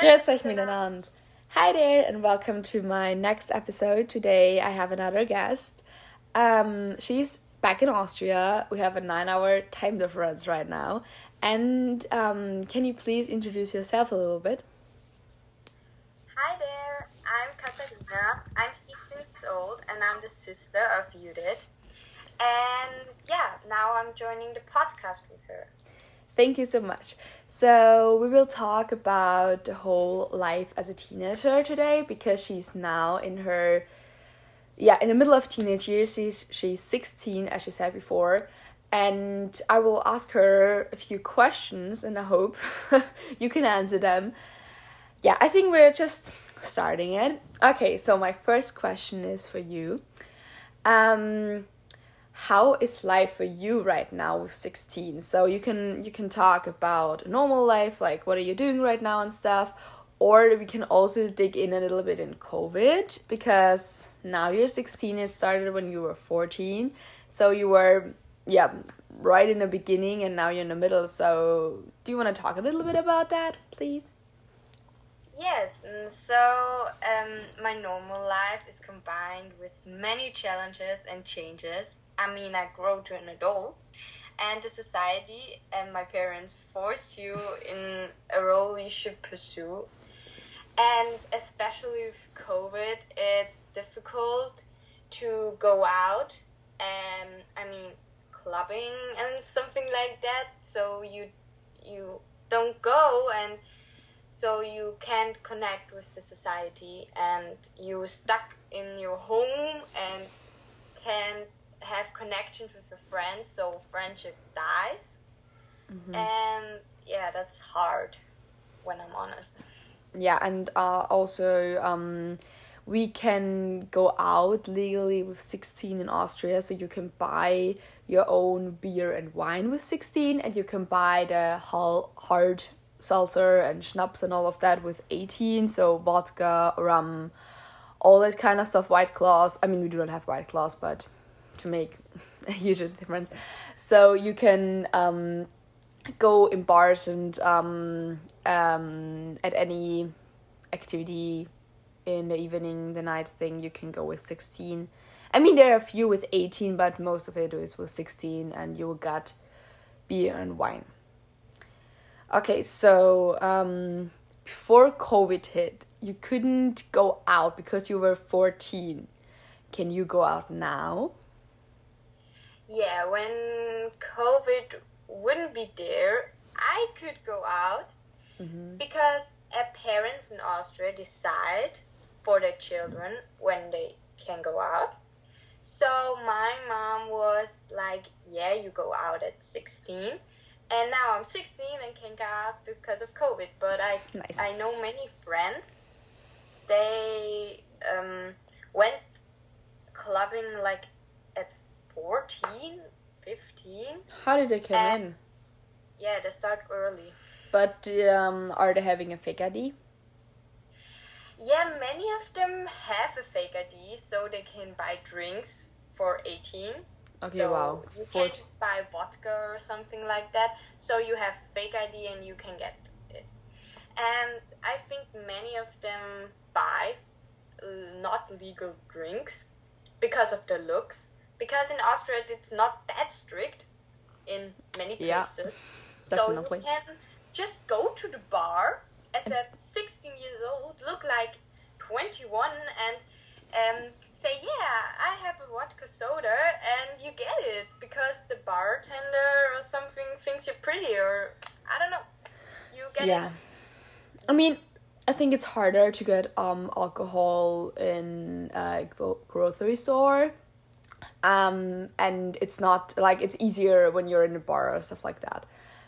Grüß euch miteinander. Hi there, and welcome to my next episode. Today I have another guest. Um, she's back in Austria. We have a nine hour time difference right now. And um, can you please introduce yourself a little bit? Hi there, I'm Katharina. I'm six years old and I'm the sister of Judith. And yeah, now I'm joining the podcast with her. Thank you so much. So, we will talk about the whole life as a teenager today because she's now in her yeah, in the middle of teenage years. She's she's 16 as she said before. And I will ask her a few questions and I hope you can answer them. Yeah, I think we're just starting it. Okay, so my first question is for you. Um how is life for you right now with 16 so you can you can talk about normal life like what are you doing right now and stuff or we can also dig in a little bit in covid because now you're 16 it started when you were 14 so you were yeah right in the beginning and now you're in the middle. So do you want to talk a little bit about that please? Yes, so um, my normal life is combined with many challenges and changes. I mean, I grow to an adult, and the society and my parents force you in a role you should pursue. And especially with COVID, it's difficult to go out and I mean clubbing and something like that. So you you don't go and so you can't connect with the society and you're stuck in your home and can't have connections with your friends so friendship dies. Mm-hmm. and yeah that's hard when i'm honest. Yeah and uh, also um, we can go out legally with 16 in austria so you can buy your own beer and wine with 16 and you can buy the whole hard seltzer and schnapps and all of that with 18 so vodka rum all that kind of stuff white claws. I mean we do not have white claws but to make a huge difference so you can um, go in bars and um, um, at any activity in the evening, the night thing, you can go with 16. I mean, there are a few with 18, but most of it is with 16, and you will get beer and wine. Okay, so um, before COVID hit, you couldn't go out because you were 14. Can you go out now? Yeah when covid wouldn't be there i could go out Mm-hmm. because parents in austria decide for their children when they can go out so my mom was like yeah you go out at 16 and now i'm 16 and can go out because of covid but i Nice. i know many friends they um, went clubbing like 14 15 How did they come Uh, in? yeah they start early But um, are they having a fake ID? yeah many of them have a fake id so they can buy drinks for 18 Okay, so wow. you Fort- can buy vodka or something like that so you have fake id and you can get it and i think many of them buy uh, not legal drinks because of the looks because in austria it's not that strict in many Yeah, places definitely. so you can just go to the bar as a 16 years old look like 21 and um, say yeah i have a vodka soda and you get it because the bartender or something thinks you're pretty or i don't know you get yeah. it I mean, I think it's harder to get um alcohol in a grocery store. Um, and it's not like it's easier when you're in a bar or stuff like that.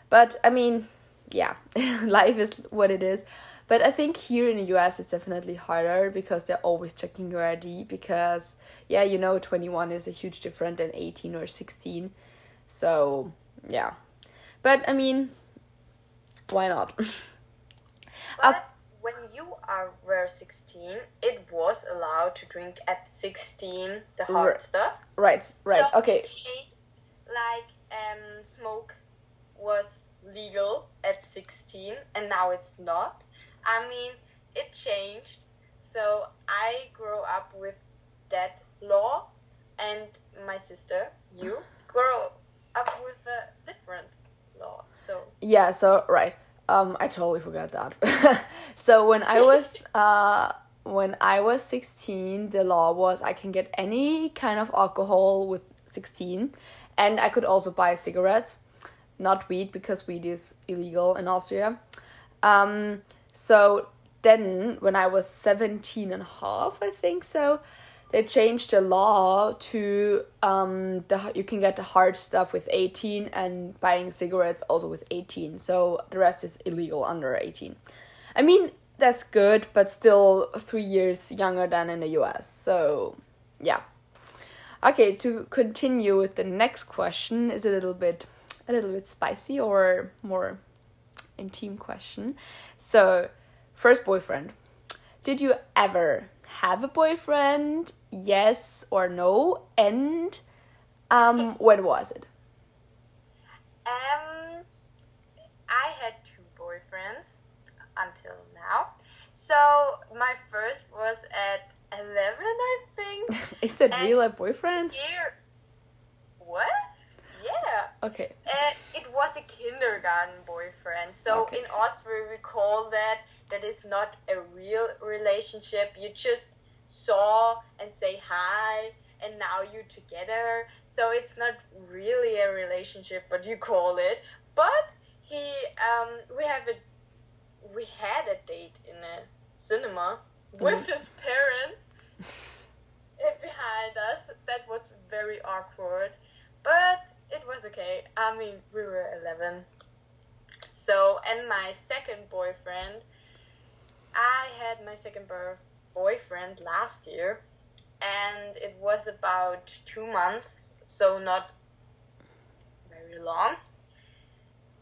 But I mean, yeah, life is what it is. But I think here in the US it's definitely harder because they're always checking your ID because yeah, you know 21 is a huge difference than 18 or 16. So, yeah. But I mean, why not? you are were 16 it was allowed to drink at 16 the hard Right. stuff right, right. So Okay. changed, like um, smoke was legal at 16 and now it's not. I mean, it changed. So I grew up with that law, and my sister, you, grow up with a different law. So Yeah, so right. Um I totally forgot that. so when I was uh when I was 16, the law was I can get any kind of alcohol with 16 and I could also buy cigarettes, not weed because weed is illegal in Austria. Um so then when I was 17 and a half, I think so, they changed the law to um the you can get the hard stuff with 18 and buying cigarettes also with 18 so the rest is illegal under 18 i mean that's good but still three years younger than in the us so yeah. Okay to continue with the next question is a little bit a little bit spicy or more intimate question. So first boyfriend did you ever have a boyfriend yes or no and um when was it Um, I had two boyfriends until now. So my first was at eleven, I think. is it And- real a boyfriend Here, what? Yeah, okay uh, it was a kindergarten boyfriend. So Okay. in Austria, we call that that is not a real relationship. You just saw and say hi, and now you're together. So it's not really a relationship, but you call it. But he, um, we have a, we had a date in a cinema with Mhm. his parents behind us. That was very awkward, but it was okay. I mean, we were 11. So, and my second boyfriend, I had my second boyfriend last year, and it was about two months, so not very long.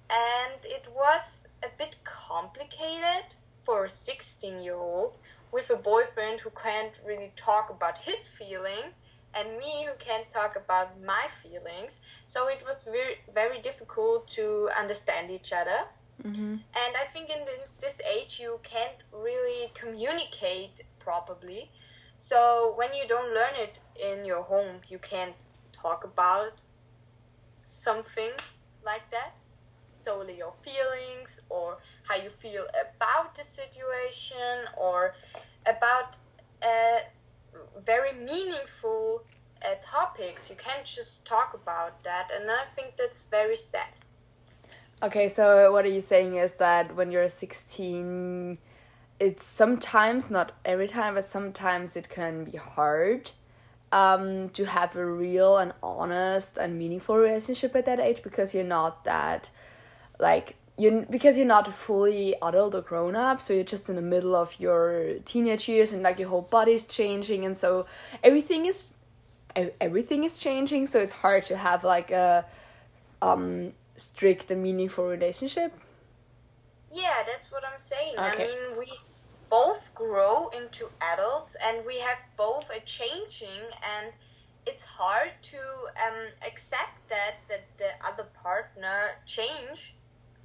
And it was a bit complicated for a 16 year old with a boyfriend who can't really talk about his feeling and me who can't talk about my feelings. So it was very, very difficult to understand each other. Mm-hmm. And I think in this, this age you can't really communicate properly. So when you don't learn it in your home, you can't talk about something like that. Solely your feelings or how you feel about the situation or about very meaningful uh, topics. You can't just talk about that. And I think that's very sad. Okay, so what are you saying is that when you're 16, it's sometimes, not every time, but sometimes it can be hard um, to have a real and honest and meaningful relationship at that age because you're not that, like, you because you're not fully adult or grown up, so you're just in the middle of your teenage years and like your whole body's changing, and so everything is everything is changing, so it's hard to have like a um strict and meaningful relationship. Yeah, that's what I'm saying. Okay. I mean, we both grow into adults and we have both a changing and it's hard to um, accept that that the other partner change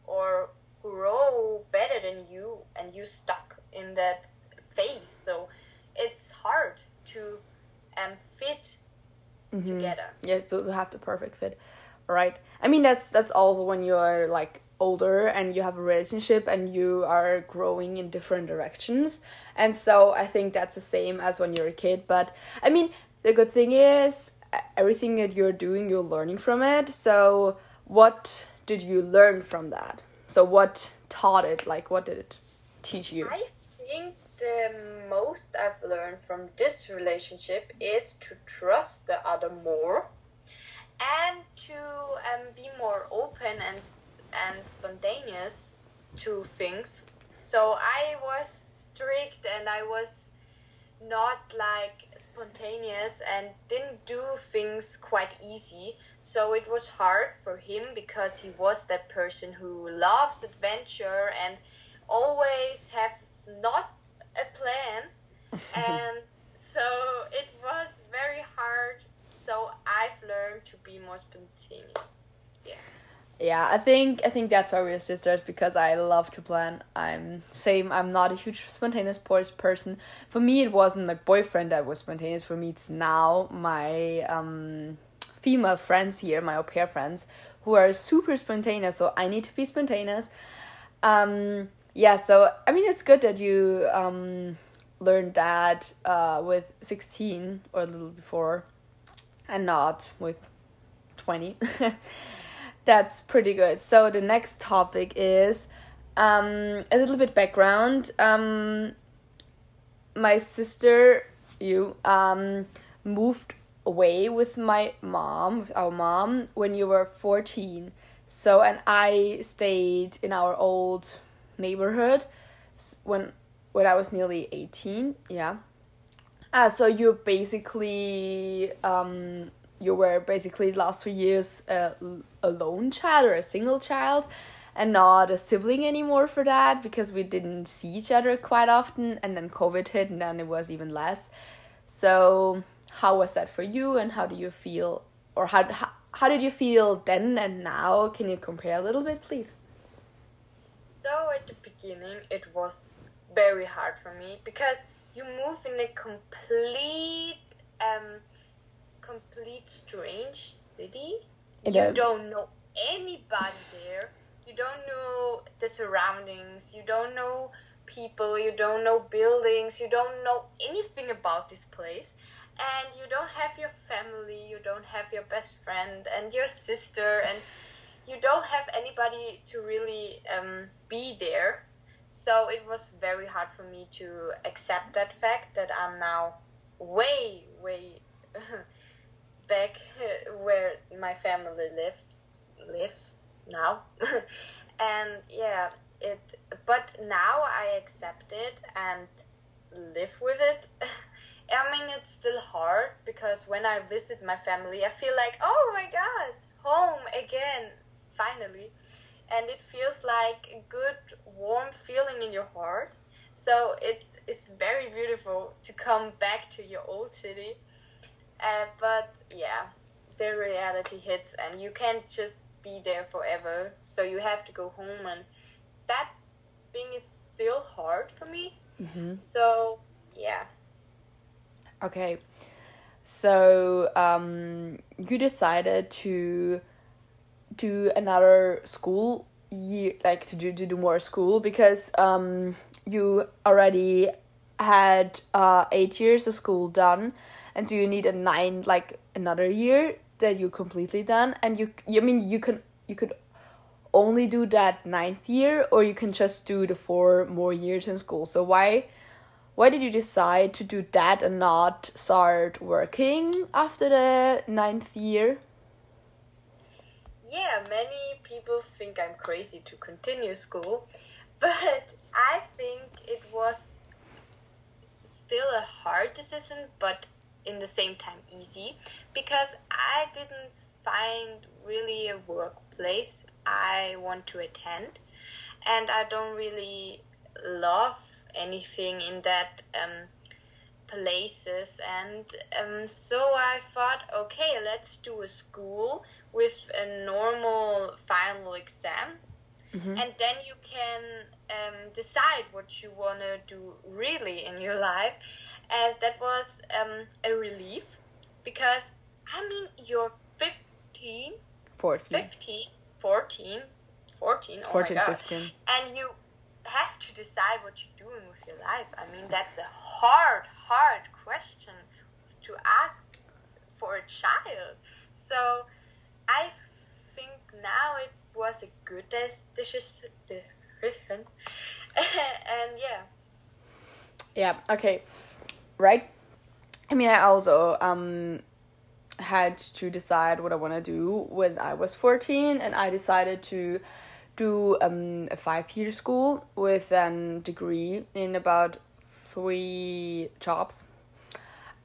or grow better than you and you stuck in that phase. So it's hard to um, fit Mhm. together. Yeah, to, to have the perfect fit, right? I mean, that's that's also when you are like older and you have a relationship and you are growing in different directions, and so I think that's the same as when you're a kid. But I mean, the good thing is everything that you're doing, you're learning from it. So what did you learn from that? So what taught it? Like, what did it teach you? I think the most I've learned from this relationship is to trust the other more and to um, be more open and and spontaneous to things. So I was strict and I was not like spontaneous and didn't do things quite easy. So it was hard for him because he was that person who loves adventure and always have not a plan and so it was very hard so i've learned to be more spontaneous. Yeah. I think i think that's why we're sisters because i love to plan. I'm same i'm not a huge spontaneous person. For me it wasn't my boyfriend that was spontaneous. For me it's now my um female friends here my au pair friends who are super spontaneous so i need to be spontaneous. Um yeah so i mean it's good that you um learned that uh with 16 or a little before and not with 20 that's pretty good. So the next topic is um, a little bit background. Um, my sister, you, um, moved away with my mom, with our mom, when you were 14. So, and I stayed in our old neighborhood when when I was nearly 18. Yeah. Uh, so you basically um, you were basically last three years a, a lone child or a single child and not a sibling anymore for that because we didn't see each other quite often and then covid hit and then it was even less. So how was that for you and how do you feel or how, how, how did you feel then and now? Can you compare a little bit please? So at the beginning it was very hard for me because you move in a complete um complete strange city. In you a... don't know anybody there. You don't know the surroundings. You don't know people. You don't know buildings. You don't know anything about this place. And you don't have your family. You don't have your best friend and your sister. And you don't have anybody to really um, be there. So it was very hard for me to accept that fact that I'm now way, way back where my family lives lives now. And yeah it but now i accept it and live with it. I mean it's still hard because when i visit my family i feel like oh my god home again finally. And it feels like a good warm feeling in your heart. So it is very beautiful to come back to your old city uh, but yeah, the reality hits, and you can't just be there forever. So you have to go home, and that thing is still hard for me. Mm-hmm. So yeah. Okay, so um, you decided to do another school year, like to do to do more school because um, you already had uh, eight years of school done and so you need a nine like another year that you're completely done. And you i mean you can you could only do that ninth year or you can just do the four more years in school. So why why did you decide to do that and not start working after the ninth year? Yeah many people think i'm crazy to continue school but i think it was still a hard decision but in the same time easy because I didn't find really a workplace I want to attend and I don't really love anything in that um, places. And um, so I thought okay let's do a school with a normal final exam. Mm-hmm. and then you can um, decide what you want to do really in your life and that was um, a relief because I mean you're 15 14 15 14 14 oh 14 15 and you have to decide what you're doing with your life. I mean that's a hard hard question to ask for a child. So I think now it was a good decision. And yeah. Yeah okay right? I mean, I also um had to decide what I want to do when I was 14 and I decided to do um, a five year school with a degree in about three jobs.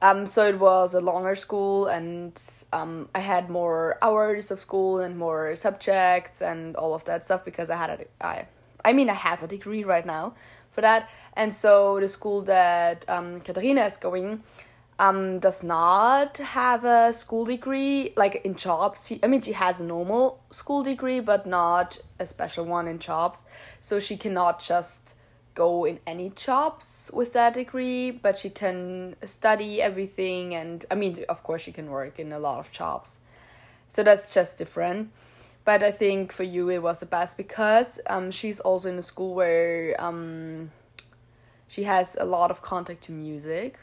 Um, so it was a longer school and um, I had more hours of school and more subjects and all of that stuff because I had a I I mean I have a degree right now for that and so the school that um, Katharina is going, um, does not have a school degree, like in jobs. She, I mean, she has a normal school degree, but not a special one in jobs. So she cannot just go in any jobs with that degree, but she can study everything. And I mean, of course, she can work in a lot of jobs. So that's just different. But I think for you, it was the best because um, she's also in a school where um, she has a lot of contact to music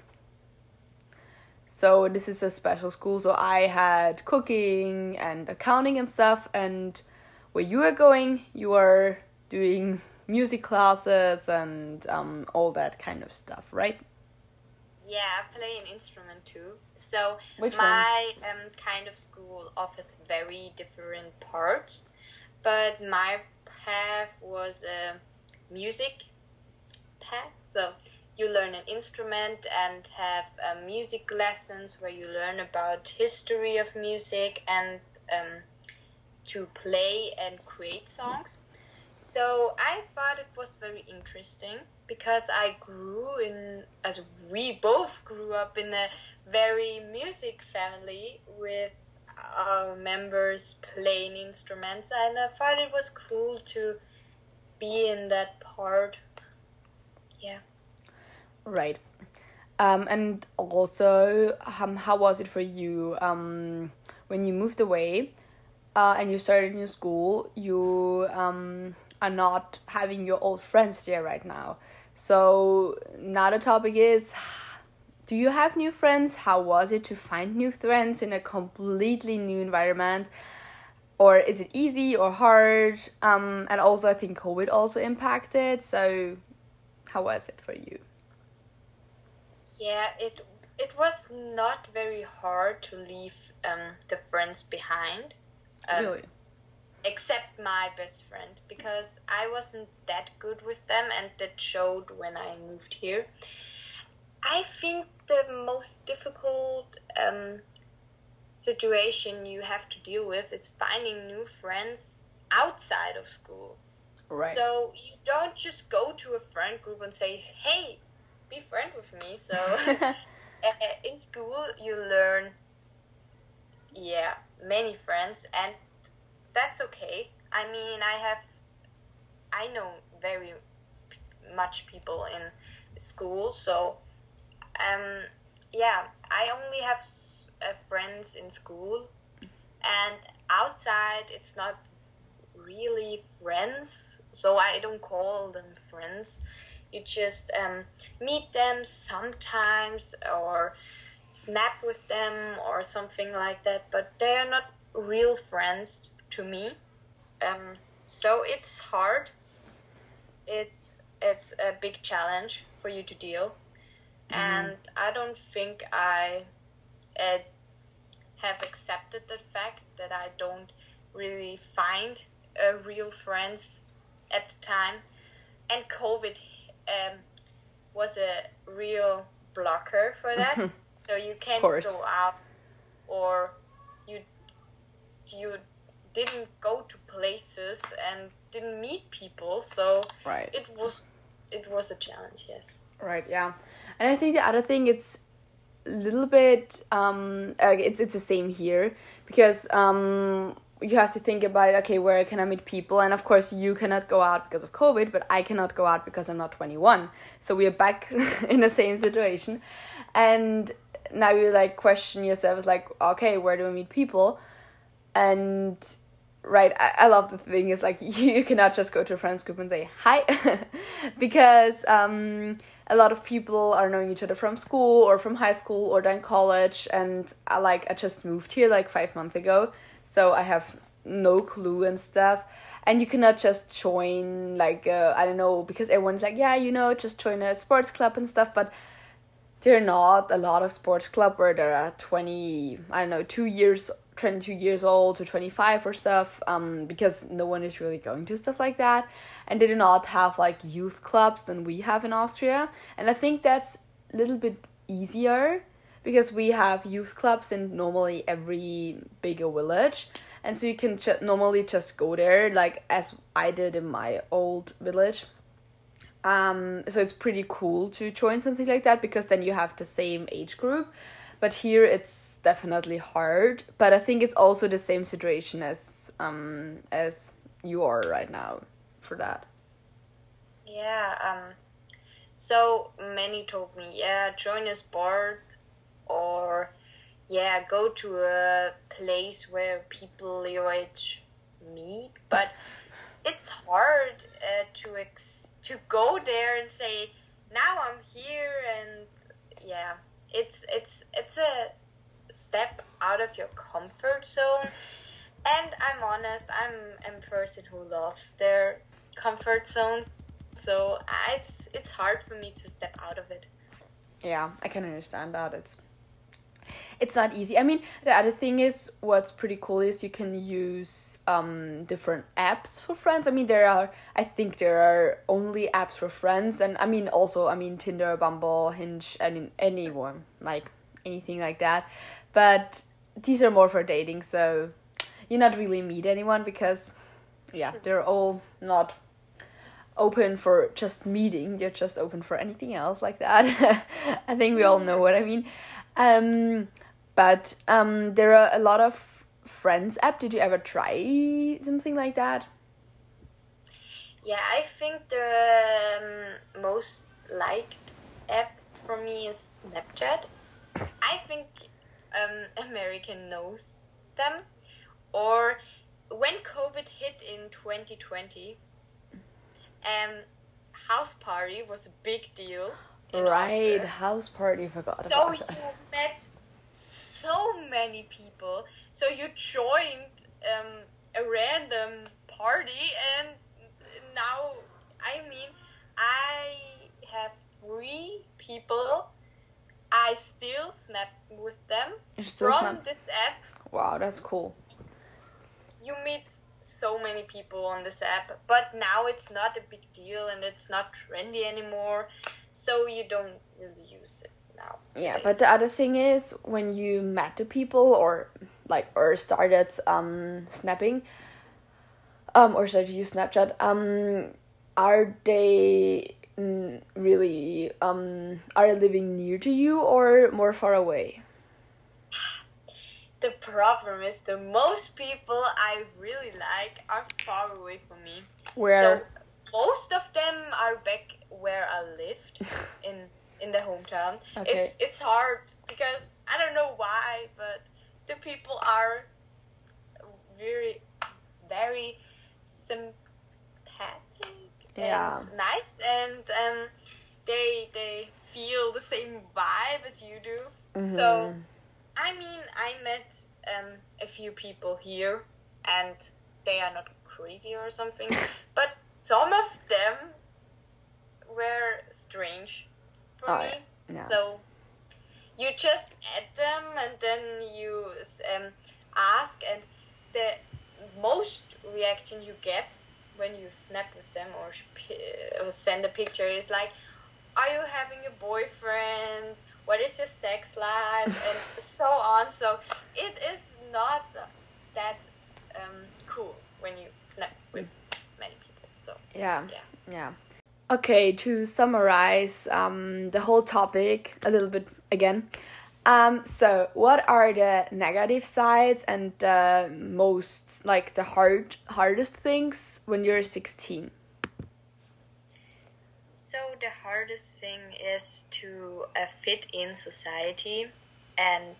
so this is a special school. So I had cooking and accounting and stuff. And where you are going, you are doing music classes and um, all that kind of stuff, right? Yeah, I play an instrument too. So Which my um, kind of school offers very different parts, but my path was a music path. So you learn an instrument and have uh, music lessons where you learn about history of music and um, to play and create songs. So I thought it was very interesting because I grew in, as we both grew up in a very music family with our members playing instruments, and I thought it was cool to be in that part. Yeah. Right. Um, and also, um, how was it for you um, when you moved away uh, and you started new school? You um, are not having your old friends there right now. So now the topic is do you have new friends? How was it to find new friends in a completely new environment? Or is it easy or hard? Um, and also, I think COVID also impacted. So, how was it for you? Yeah, it it was not very hard to leave um, the friends behind. Um, really? Except my best friend, because I wasn't that good with them, and that showed when I moved here. I think the most difficult um, situation you have to deal with is finding new friends outside of school. Right. So you don't just go to a friend group and say, "Hey, be friends with me. So in school you learn, yeah, many friends, and that's okay. I mean, I have, I know very much people in school, so um, yeah, I only have uh, friends in school, and outside it's not really friends, so I don't call them friends. You just um, meet them sometimes or snap with them or something like that, but they are not real friends to me. Um, so it's hard. It's it's a big challenge for you to deal, mm. and I don't think I uh, have accepted the fact that I don't really find uh, real friends at the time, and COVID um, was a real blocker for that. so you can't go out, or you you didn't go to places and didn't meet people. So right. it was it was a challenge. Yes. Right. Yeah, and I think the other thing it's a little bit um it's it's the same here because um you have to think about okay where can i meet people and of course you cannot go out because of covid but i cannot go out because i'm not 21 so we are back in the same situation and now you like question yourself like okay where do i meet people and right I, I love the thing is like you, cannot just go to a friends group and say hi because um a lot of people are knowing each other from school or from high school or then college and I like I just moved here like five months ago so I have no clue and stuff. And you cannot just join like uh, I don't know because everyone's like yeah you know just join a sports club and stuff, but there are not a lot of sports club where there are twenty I don't know two years 22 years old to 25 or stuff um, because no one is really going to stuff like that. And they do not have like youth clubs than we have in austria. And i think that's a little bit easier because we have youth clubs in normally every bigger village. And so you can ch- normally just go there like as i did in my old village. Um, so it's pretty cool to join something like that because then you have the same age group. But here it's definitely hard. But I think it's also the same situation as um as you are right now for that. Yeah. Um. So many told me, yeah, join a sport or yeah, go to a place where people your age meet. But it's hard uh, to ex- to go there and say now I'm here and yeah it's it's it's a step out of your comfort zone. And I'm honest I'm, a person who loves their comfort zone. So I, it's it's hard for me to step out of it. Yeah I can understand that. It's it's not easy. I mean, the other thing is what's pretty cool is you can use um different apps for friends. I mean, there are I think there are only apps for friends, and I mean also I mean Tinder, Bumble, Hinge, I mean anyone like anything like that, but these are more for dating. So you not really meet anyone because yeah they're all not open for just meeting they're just open for anything else like that i think we all know what i mean um but um, there are a lot of friends app. Did you ever try something like that? Yeah, I think the um, most liked app for me is Snapchat. I think um, American knows them. Or when COVID hit in 2020, um, house party was a big deal. Right, house party. Forgot so about that. So you met so many people. So you joined um, a random party, and now, I mean, I have three people. I still snap with them from snap? this app. Wow, that's cool. You meet so many people on this app, but now it's not a big deal and it's not trendy anymore, so you don't really use it now. Yeah, but the other thing is when you met the people or like or started um snapping um or started to use Snapchat um are they really um are they living near to you or more far away? The problem is the most people I really like are far away from me. Where So most of them are back where I lived in in the hometown. Okay. It's it's hard because I don't know why, but the people are very very sympathetic Yeah. and nice and um they they feel the same vibe as you do. So Mhm. I mean I met um a few people here and they are not crazy or something, but some of them were strange for Oh, yeah. So you just add them and then you um, ask, and the most reaction you get when you snap with them or, or send a picture is like, "Are you having a boyfriend? What is your sex life?" and so on. So it is not that um, cool when you snap with many people. So Yeah. Yeah. Yeah. Okay, to summarize um, the whole topic a little bit again. Um, so, what are the negative sides and the most, like, the hard hardest things when you're 16? So the hardest thing is to uh, fit in society and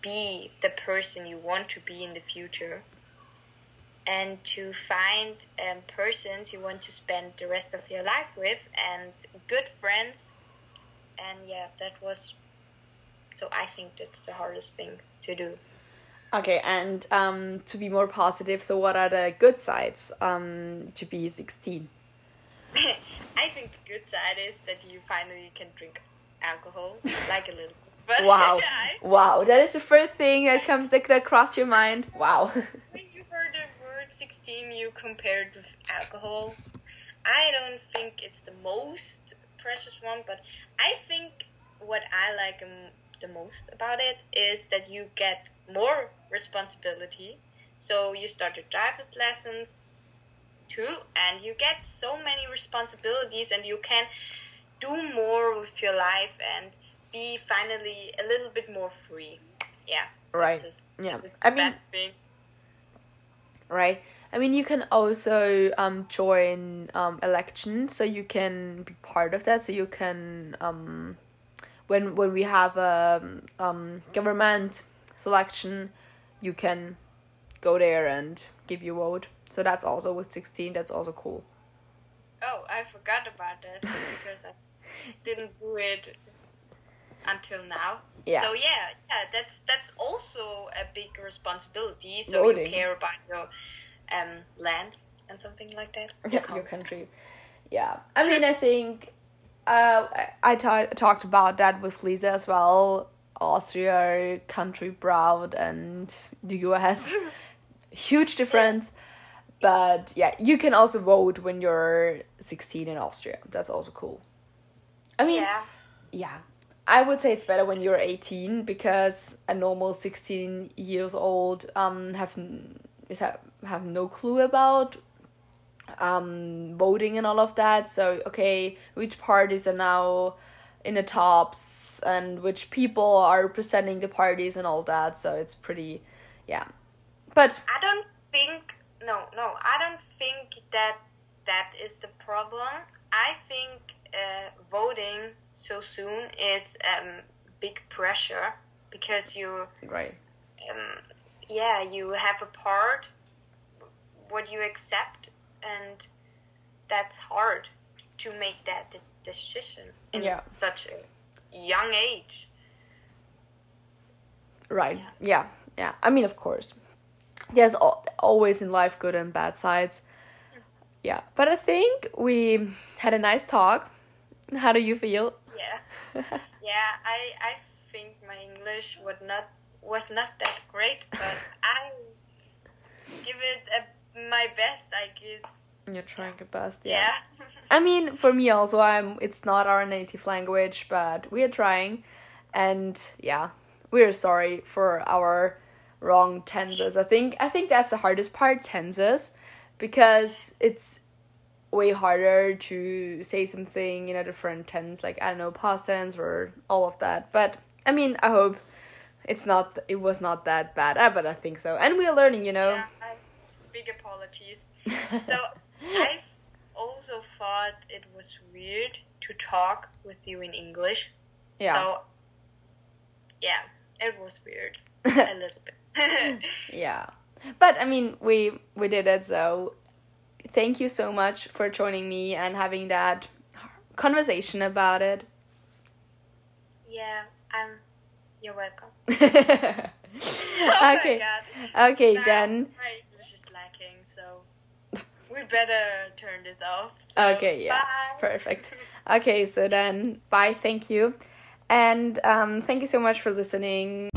be the person you want to be in the future, and to find um, persons you want to spend the rest of your life with and good friends. And yeah, that was. So I think that's the hardest thing to do. Okay, and um, to be more positive, so what are the good sides um, to be 16? I think the good side is that you finally can drink alcohol, like a little. But Wow. Wow, that is the first thing that comes that, that crossed your mind. Wow. when you heard the 16, you compared with alcohol. I don't think it's the most precious one, but I think what I like the most about it is that you get more responsibility. So you start your driver's lessons, too, and you get so many responsibilities, and you can do more with your life and be finally a little bit more free. Yeah. Right. Yeah. I mean, thing. right? I mean, you can also um, join um, elections, so you can be part of that. So you can, um, when when we have a um, government selection, you can go there and give your vote. So that's also with sixteen. That's also cool. Oh, I forgot about that because I didn't do it until now. Yeah. So yeah, yeah, that's that's also a big responsibility. So Voting. you care about your um land and something like that. Yeah, your country. Yeah, I mean, I think uh, I- I talked about that with Lisa as well. Austria, country proud, and the US, huge difference. But yeah, you can also vote when you're 16 in Austria. That's also cool. I mean, Yeah. yeah, I would say it's better when you're 18 because a normal 16 years old um have is have, have no clue about um voting and all of that. So okay, which parties are now in the tops and which people are representing the parties and all that. So it's pretty, yeah. But I don't think no, no, I don't think that that is the problem. I think uh, voting so soon is um, big pressure because you right, um, yeah, you have a part what you accept, and that's hard to make that de- decision in Yeah. such a young age. right, yeah, yeah. I mean, of course, there's always in life good and bad sides. Mm. Yeah, but I think we had a nice talk. How do you feel? Yeah, yeah. I I think my English would not was not that great, but I give it a, my best. I guess. You're trying your best. Yeah. I mean, for me also, I'm. It's not our native language, but we are trying, and yeah, we're sorry for our wrong tenses. I think I think that's the hardest part, tenses, because it's way harder to say something in a different tense, like I don't know, past tense or all of that. But I mean, I hope it's not. It was not that bad, uh, but I think so, and we're learning, you know. Yeah, I, big apologies. So I also thought it was weird to talk with you in English. yeah. So yeah, it was weird a little bit. Yeah. But I mean, we we did it, so thank you so much for joining me and having that conversation about it. yeah, um, you're welcome. Oh okay. Okay, Now, then. my English is lacking, so we better turn this off. So, Okay, yeah. bye. Perfect. Okay, so then bye, thank you. And um thank you so much for listening.